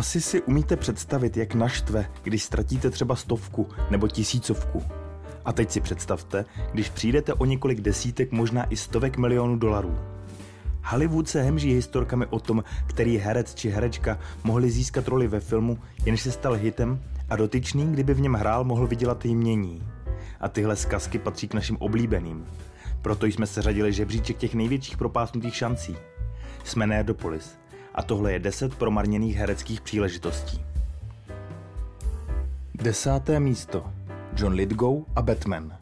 Asi si umíte představit, jak naštve, když ztratíte třeba stovku nebo tisícovku. A teď si představte, když přijdete o několik desítek, možná i stovek milionů dolarů. Hollywood se hemží historkami o tom, který herec či herečka mohli získat roli ve filmu, jenž se stal hitem a dotyčný, kdyby v něm hrál, mohl vydělat jmění. A tyhle zkazky patří k našim oblíbeným. Proto jsme se řadili žebříček těch největších propásnutých šancí. Jsme Nerdopolis a tohle je 10 promarněných hereckých příležitostí. Desáté místo. John Lithgow a Batman.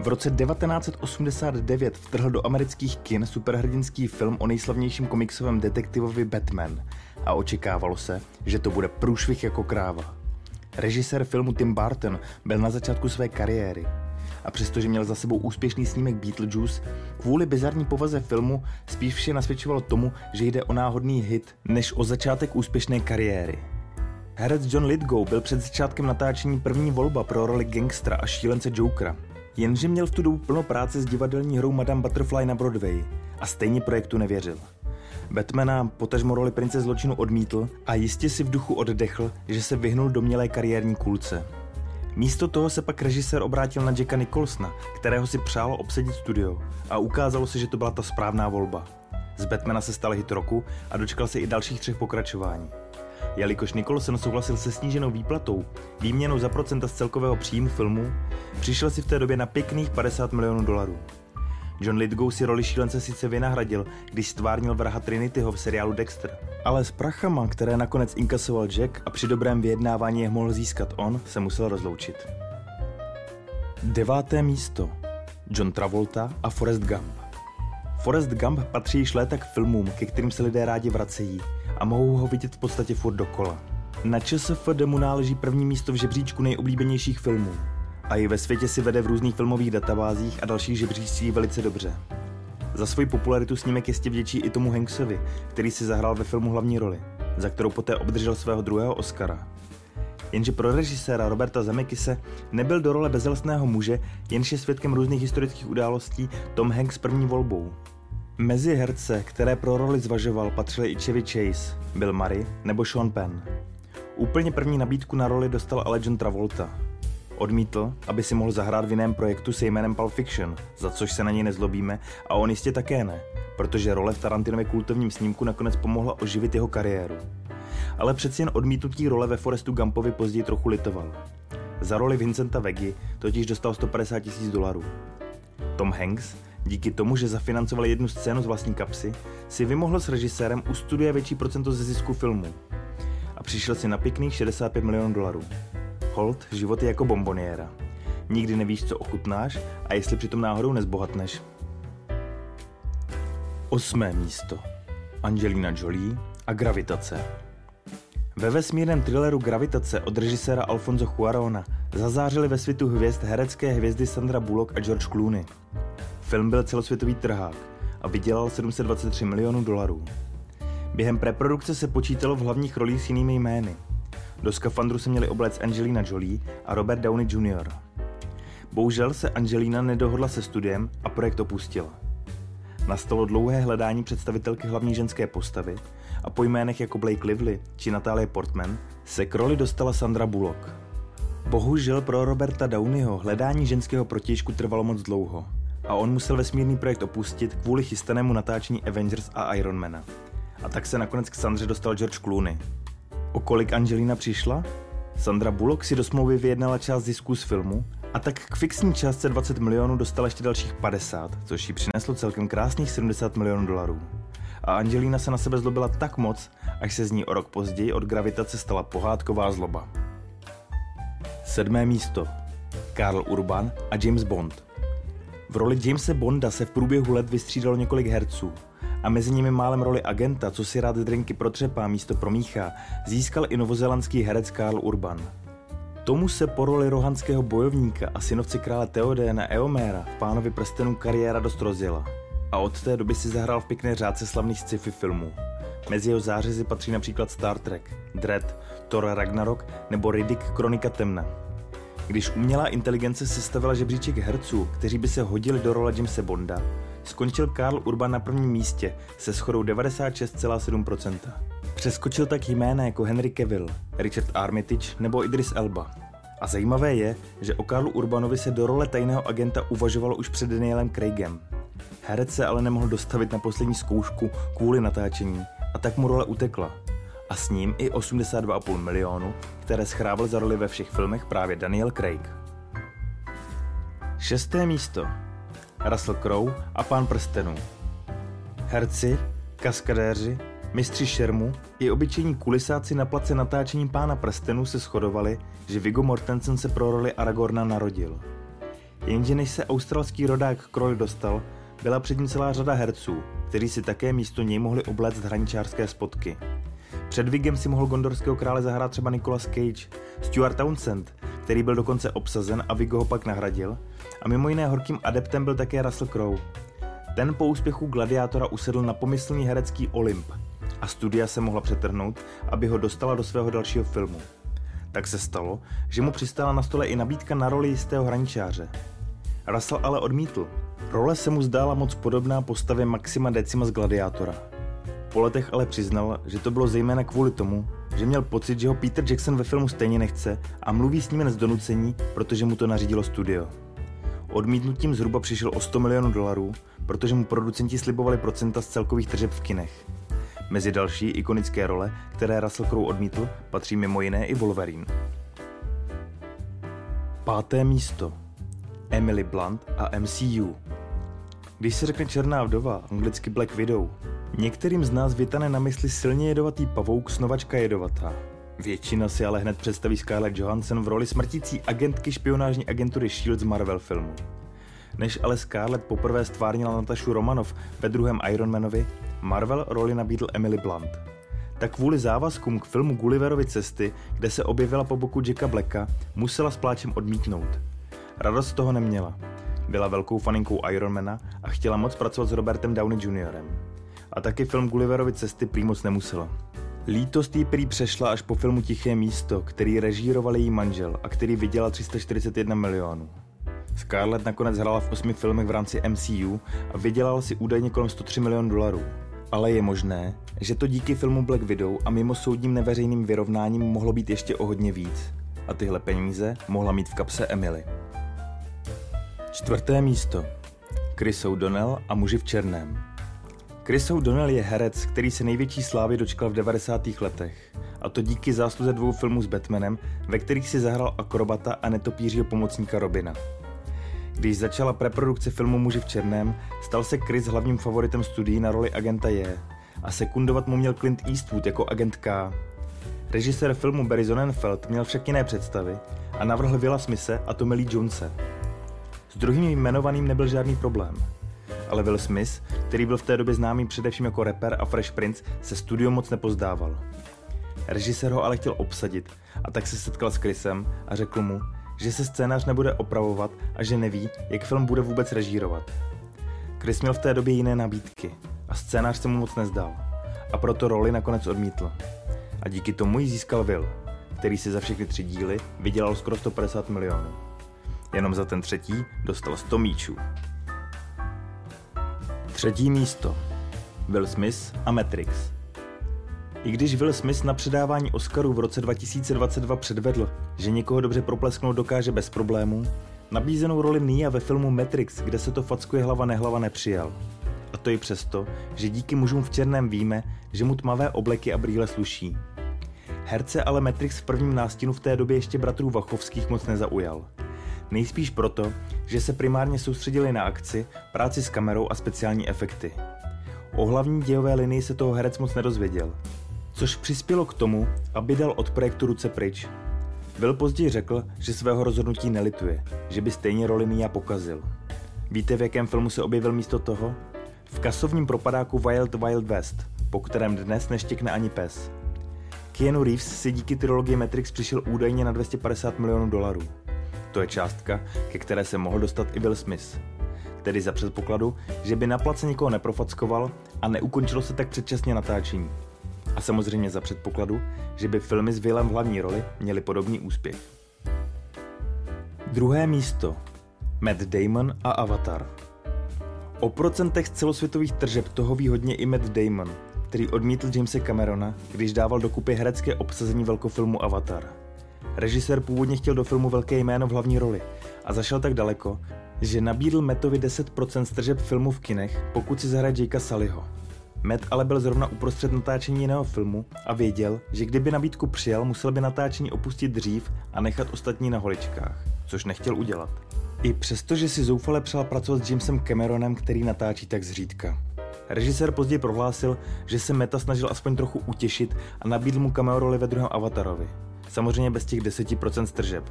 V roce 1989 vtrhl do amerických kin superhrdinský film o nejslavnějším komiksovém detektivovi Batman a očekávalo se, že to bude průšvih jako kráva. Režisér filmu Tim Burton byl na začátku své kariéry a přestože měl za sebou úspěšný snímek Beetlejuice, kvůli bizarní povaze filmu spíš vše nasvědčovalo tomu, že jde o náhodný hit, než o začátek úspěšné kariéry. Herec John Lithgow byl před začátkem natáčení první volba pro roli gangstra a šílence Jokera. Jenže měl v tu dobu plno práce s divadelní hrou Madame Butterfly na Broadway a stejně projektu nevěřil. Batmana potažmo roli prince zločinu odmítl a jistě si v duchu oddechl, že se vyhnul do mělé kariérní kulce. Místo toho se pak režisér obrátil na Jacka Nicholsona, kterého si přálo obsadit studio a ukázalo se, že to byla ta správná volba. Z Batmana se stal hit roku a dočkal se i dalších třech pokračování. Jelikož Nicholson souhlasil se sníženou výplatou, výměnou za procenta z celkového příjmu filmu, přišel si v té době na pěkných 50 milionů dolarů. John Lithgow si roli šílence sice vynahradil, když stvárnil vraha Trinityho v seriálu Dexter, ale s prachama, které nakonec inkasoval Jack a při dobrém vyjednávání je mohl získat on, se musel rozloučit. Deváté místo. John Travolta a Forrest Gump. Forrest Gump patří již léta k filmům, ke kterým se lidé rádi vracejí a mohou ho vidět v podstatě furt dokola. Na ČSFD mu náleží první místo v žebříčku nejoblíbenějších filmů a i ve světě si vede v různých filmových databázích a dalších žebříčcích velice dobře. Za svoji popularitu snímek jistě vděčí i tomu Hanksovi, který si zahrál ve filmu hlavní roli, za kterou poté obdržel svého druhého Oscara. Jenže pro režiséra Roberta Zemekise nebyl do role bezelstného muže, jenž je svědkem různých historických událostí Tom Hanks první volbou. Mezi herce, které pro roli zvažoval, patřili i Chevy Chase, Bill Murray nebo Sean Penn. Úplně první nabídku na roli dostal ale John Travolta, Odmítl, aby si mohl zahrát v jiném projektu se jménem Pulp Fiction, za což se na něj nezlobíme, a on jistě také ne, protože role v Tarantinově kultovním snímku nakonec pomohla oživit jeho kariéru. Ale přeci jen odmítnutí role ve Forestu Gumpovi později trochu litoval. Za roli Vincenta Vegi totiž dostal 150 tisíc dolarů. Tom Hanks, díky tomu, že zafinancoval jednu scénu z vlastní kapsy, si vymohl s režisérem u studia větší procento ze zisku filmu. A přišel si na pěkných 65 milionů dolarů. Hold, život je jako bomboniéra. Nikdy nevíš, co ochutnáš a jestli přitom náhodou nezbohatneš. Osmé místo. Angelina Jolie a Gravitace. Ve vesmírném thrilleru Gravitace od režiséra Alfonso Cuarona zazářili ve světu hvězd herecké hvězdy Sandra Bullock a George Clooney. Film byl celosvětový trhák a vydělal 723 milionů dolarů. Během preprodukce se počítalo v hlavních rolích s jinými jmény – do skafandru se měli oblec Angelina Jolie a Robert Downey Jr. Bohužel se Angelina nedohodla se studiem a projekt opustila. Nastalo dlouhé hledání představitelky hlavní ženské postavy a po jménech jako Blake Lively či Natalie Portman se k roli dostala Sandra Bullock. Bohužel pro Roberta Downeyho hledání ženského protějšku trvalo moc dlouho a on musel vesmírný projekt opustit kvůli chystanému natáčení Avengers a Ironmana. A tak se nakonec k Sandře dostal George Clooney, O kolik Angelina přišla? Sandra Bullock si do smlouvy vyjednala část zisků z filmu a tak k fixní částce 20 milionů dostala ještě dalších 50, což jí přineslo celkem krásných 70 milionů dolarů. A Angelina se na sebe zlobila tak moc, až se z ní o rok později od gravitace stala pohádková zloba. Sedmé místo. Karl Urban a James Bond. V roli Jamese Bonda se v průběhu let vystřídalo několik herců, a mezi nimi málem roli agenta, co si rád drinky protřepá místo promíchá, získal i novozelandský herec Karl Urban. Tomu se po roli rohanského bojovníka a synovci krále Theodéna Eoméra v Pánovi prstenů kariéra dost rozjela. A od té doby si zahrál v pěkné řádce slavných sci-fi filmů. Mezi jeho zářezy patří například Star Trek, Dread, Thor Ragnarok nebo Riddick Kronika temna. Když umělá inteligence sestavila žebříček herců, kteří by se hodili do role Jamesa Bonda, skončil Karl Urban na prvním místě se schodou 96,7%. Přeskočil tak jména jako Henry Cavill, Richard Armitage nebo Idris Elba. A zajímavé je, že o Karlu Urbanovi se do role tajného agenta uvažovalo už před Danielem Craigem. Herec se ale nemohl dostavit na poslední zkoušku kvůli natáčení a tak mu role utekla. A s ním i 82,5 milionu, které schrával za roli ve všech filmech právě Daniel Craig. Šesté místo. Russell Crowe a Pán prstenů. Herci, kaskadéři, mistři šermu i obyčejní kulisáci na place natáčení Pána prstenů se shodovali, že Viggo Mortensen se pro roli Aragorna narodil. Jenže než se australský rodák k roli dostal, byla před ním celá řada herců, kteří si také místo něj mohli obléct hraničářské spotky. Před Vigem si mohl gondorského krále zahrát třeba Nicolas Cage, Stuart Townsend, který byl dokonce obsazen a Viggo ho pak nahradil, a mimo jiné horkým adeptem byl také Russell Crowe. Ten po úspěchu Gladiátora usedl na pomyslný herecký Olymp a studia se mohla přetrhnout, aby ho dostala do svého dalšího filmu. Tak se stalo, že mu přistála na stole i nabídka na roli jistého hraničáře. Russell ale odmítl. Role se mu zdála moc podobná postavě Maxima Decima z Gladiátora. Po letech ale přiznal, že to bylo zejména kvůli tomu, že měl pocit, že ho Peter Jackson ve filmu stejně nechce a mluví s ním jen z donucení, protože mu to nařídilo studio. Odmítnutím zhruba přišel o 100 milionů dolarů, protože mu producenti slibovali procenta z celkových tržeb v kinech. Mezi další ikonické role, které Russell Crowe odmítl, patří mimo jiné i Wolverine. Páté místo. Emily Blunt a MCU. Když se řekne Černá vdova, anglicky Black Widow, některým z nás vytane na mysli silně jedovatý pavouk snovačka jedovatá. Většina si ale hned představí Scarlett Johansson v roli smrtící agentky špionážní agentury SHIELD z Marvel filmu. Než ale Scarlett poprvé stvárnila Natašu Romanov ve druhém Ironmanovi, Marvel roli nabídl Emily Blunt. Tak kvůli závazkům k filmu Gulliverovi cesty, kde se objevila po boku Jacka Blacka, musela s pláčem odmítnout. Radost z toho neměla. Byla velkou faninkou Ironmana a chtěla moc pracovat s Robertem Downey Jr. A taky film Gulliverovi cesty prý moc nemusela. Lítost jí prý přešla až po filmu Tiché místo, který režíroval její manžel a který vydělal 341 milionů. Scarlett nakonec hrála v osmi filmech v rámci MCU a vydělala si údajně kolem 103 milionů dolarů. Ale je možné, že to díky filmu Black Widow a mimo soudním neveřejným vyrovnáním mohlo být ještě o hodně víc. A tyhle peníze mohla mít v kapse Emily. Čtvrté místo. Chris O'Donnell a muži v černém. Chris O'Donnell je herec, který se největší slávy dočkal v 90. letech. A to díky zásluze dvou filmů s Batmanem, ve kterých si zahrál akrobata a netopířího pomocníka Robina. Když začala preprodukce filmu Muži v černém, stal se Chris hlavním favoritem studií na roli agenta J. A sekundovat mu měl Clint Eastwood jako agent K. Režisér filmu Barry Sonnenfeld měl však jiné představy a navrhl Willa Smise a Tommy Lee Jonese. S druhým jmenovaným nebyl žádný problém. Ale Will Smith, který byl v té době známý především jako rapper a Fresh Prince, se studio moc nepozdával. Režisér ho ale chtěl obsadit a tak se setkal s Chrisem a řekl mu, že se scénář nebude opravovat a že neví, jak film bude vůbec režírovat. Chris měl v té době jiné nabídky a scénář se mu moc nezdal a proto roli nakonec odmítl. A díky tomu ji získal Will, který si za všechny tři díly vydělal skoro 150 milionů. Jenom za ten třetí dostal 100 míčů. Třetí místo. Will Smith a Matrix. I když Will Smith na předávání Oscarů v roce 2022 předvedl, že někoho dobře proplesknout dokáže bez problémů, nabízenou roli Nia ve filmu Matrix, kde se to fackuje hlava nehlava nepřijal. A to i přesto, že díky mužům v černém víme, že mu tmavé obleky a brýle sluší. Herce ale Matrix v prvním nástěnu v té době ještě bratrů Vachovských moc nezaujal. Nejspíš proto, že se primárně soustředili na akci, práci s kamerou a speciální efekty. O hlavní dějové linii se toho herec moc nedozvěděl, což přispělo k tomu, aby dal od projektu ruce pryč. Will později řekl, že svého rozhodnutí nelituje, že by stejně roli Mia pokazil. Víte, v jakém filmu se objevil místo toho? V kasovním propadáku Wild Wild West, po kterém dnes neštěkne ani pes. Keanu Reeves si díky trilogii Matrix přišel údajně na 250 milionů dolarů. To je částka, ke které se mohl dostat i Will Smith. Tedy za předpokladu, že by na place nikoho neprofackoval a neukončilo se tak předčasně natáčení. A samozřejmě za předpokladu, že by filmy s Willem v hlavní roli měly podobný úspěch. Druhé místo. Matt Damon a Avatar. O procentech celosvětových tržeb toho ví hodně i Matt Damon, který odmítl Jamese Camerona, když dával dokupy herecké obsazení velkofilmu Avatar. Režisér původně chtěl do filmu velké jméno v hlavní roli a zašel tak daleko, že nabídl Metovi 10% stržeb filmu v kinech, pokud si zahraje Jakea Sullyho. Matt ale byl zrovna uprostřed natáčení jiného filmu a věděl, že kdyby nabídku přijal, musel by natáčení opustit dřív a nechat ostatní na holičkách, což nechtěl udělat. I přesto, že si zoufale přál pracovat s Jamesem Cameronem, který natáčí tak zřídka. Režisér později prohlásil, že se Meta snažil aspoň trochu utěšit a nabídl mu cameo roli ve druhém Avatarovi. Samozřejmě bez těch 10% stržeb.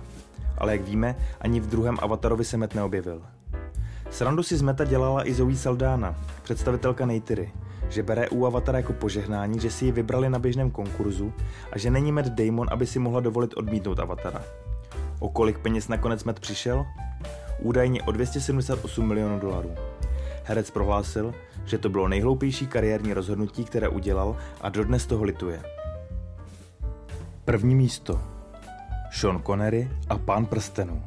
Ale jak víme, ani v druhém Avatarovi se Met neobjevil. Srandu si z Meta dělala i Zoe Saldana, představitelka Neytiry, že bere u Avatara jako požehnání, že si ji vybrali na běžném konkurzu a že není Matt Damon, aby si mohla dovolit odmítnout Avatara. O kolik peněz nakonec Matt přišel? Údajně o 278 milionů dolarů. Herec prohlásil, že to bylo nejhloupější kariérní rozhodnutí, které udělal a dodnes toho lituje. První místo. Sean Connery a Pán prstenů.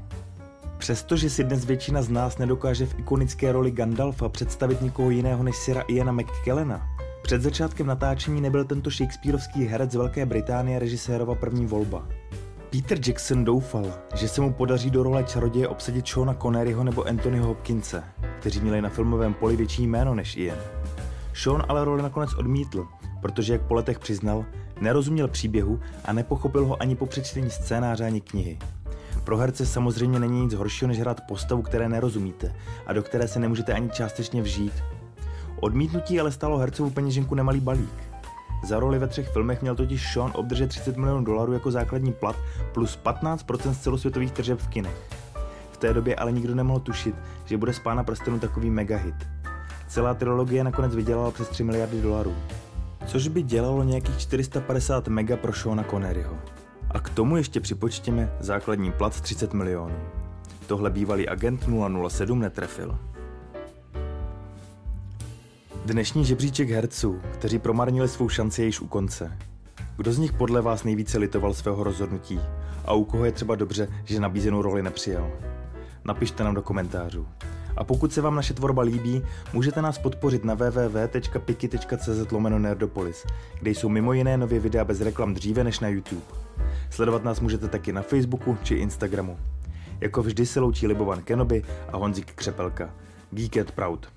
Přestože si dnes většina z nás nedokáže v ikonické roli Gandalfa představit nikoho jiného než Sira Iana McKellena, před začátkem natáčení nebyl tento shakespearovský herec z Velké Británie režisérova první volba. Peter Jackson doufal, že se mu podaří do role čaroděje obsadit Seana Conneryho nebo Anthonyho Hopkinse, kteří měli na filmovém poli větší jméno než Ian. Sean ale roli nakonec odmítl, protože, jak po letech přiznal, nerozuměl příběhu a nepochopil ho ani po přečtení scénáře ani knihy. Pro herce samozřejmě není nic horšího, než hrát postavu, které nerozumíte a do které se nemůžete ani částečně vžít. Odmítnutí ale stalo hercovu peněženku nemalý balík. Za roli ve třech filmech měl totiž Sean obdržet 30 milionů dolarů jako základní plat plus 15% z celosvětových tržeb v kinech. V té době ale nikdo nemohl tušit, že bude z Pána prstenů takový mega hit. Celá trilogie nakonec vydělala přes 3 miliardy dolarů. Což by dělalo nějakých 450 mega pro Seana Conneryho. A k tomu ještě připočtěme základní plat 30 milionů. Tohle bývalý agent 007 netrefil. Dnešní žebříček herců, kteří promarnili svou šanci již u konce. Kdo z nich podle vás nejvíce litoval svého rozhodnutí a u koho je třeba dobře, že nabízenou roli nepřijal? Napište nám do komentářů. A pokud se vám naše tvorba líbí, můžete nás podpořit na www.piki.cz nerdopolis, kde jsou mimo jiné nově videa bez reklam dříve než na YouTube. Sledovat nás můžete taky na Facebooku či Instagramu. Jako vždy se loučí Libovan Kenobi a Honzik Křepelka. Geek Proud.